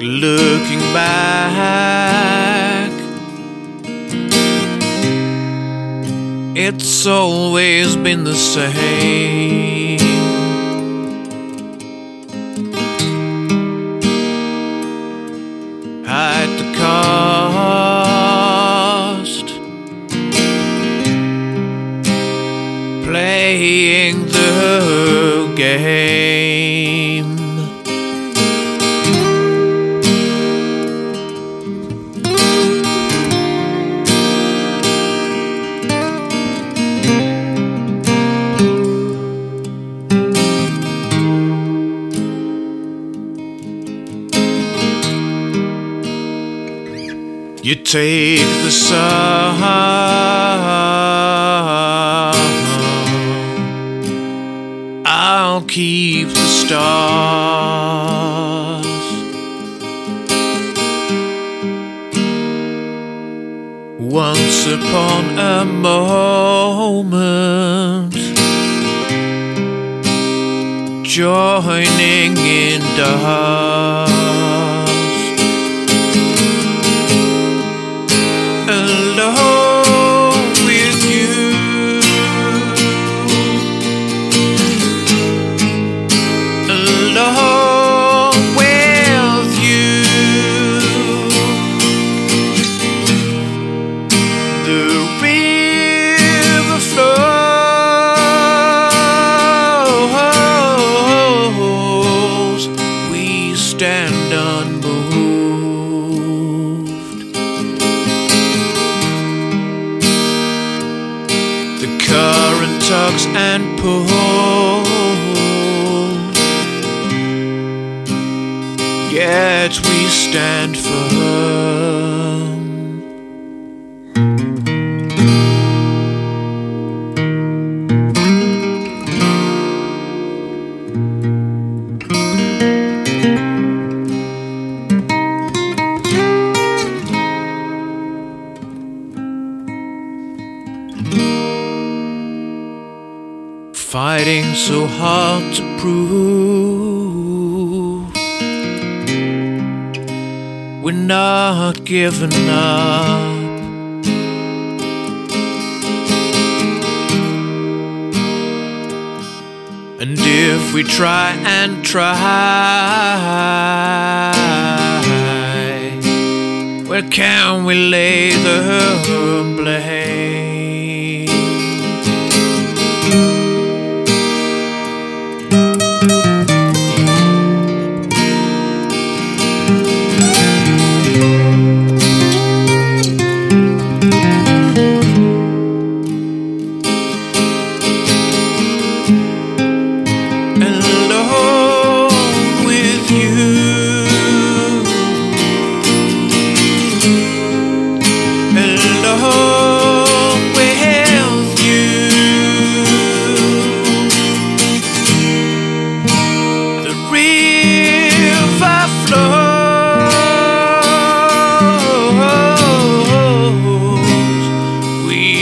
looking back. It's always been the same. At the cost, playing the game. You take the sun, I'll keep the stars. Once upon a moment, joining in dust. Tugs and pulls, yet we stand firm. Fighting so hard to prove we're not giving up. And if we try and try, where can we lay the blame?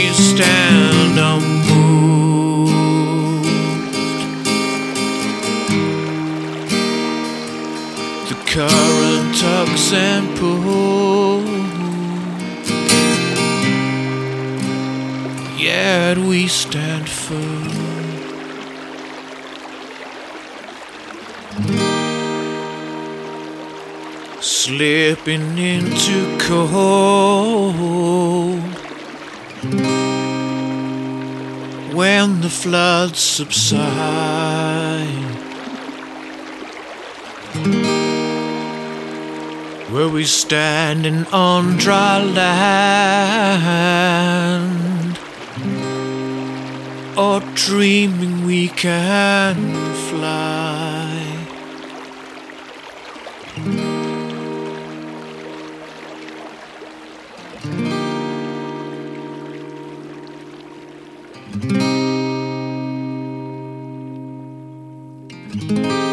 We stand unmoved. The current tugs and pulls, yet we stand firm. Slipping into cold when the floods subside. Where we standing on dry land Or dreaming we can fly thank you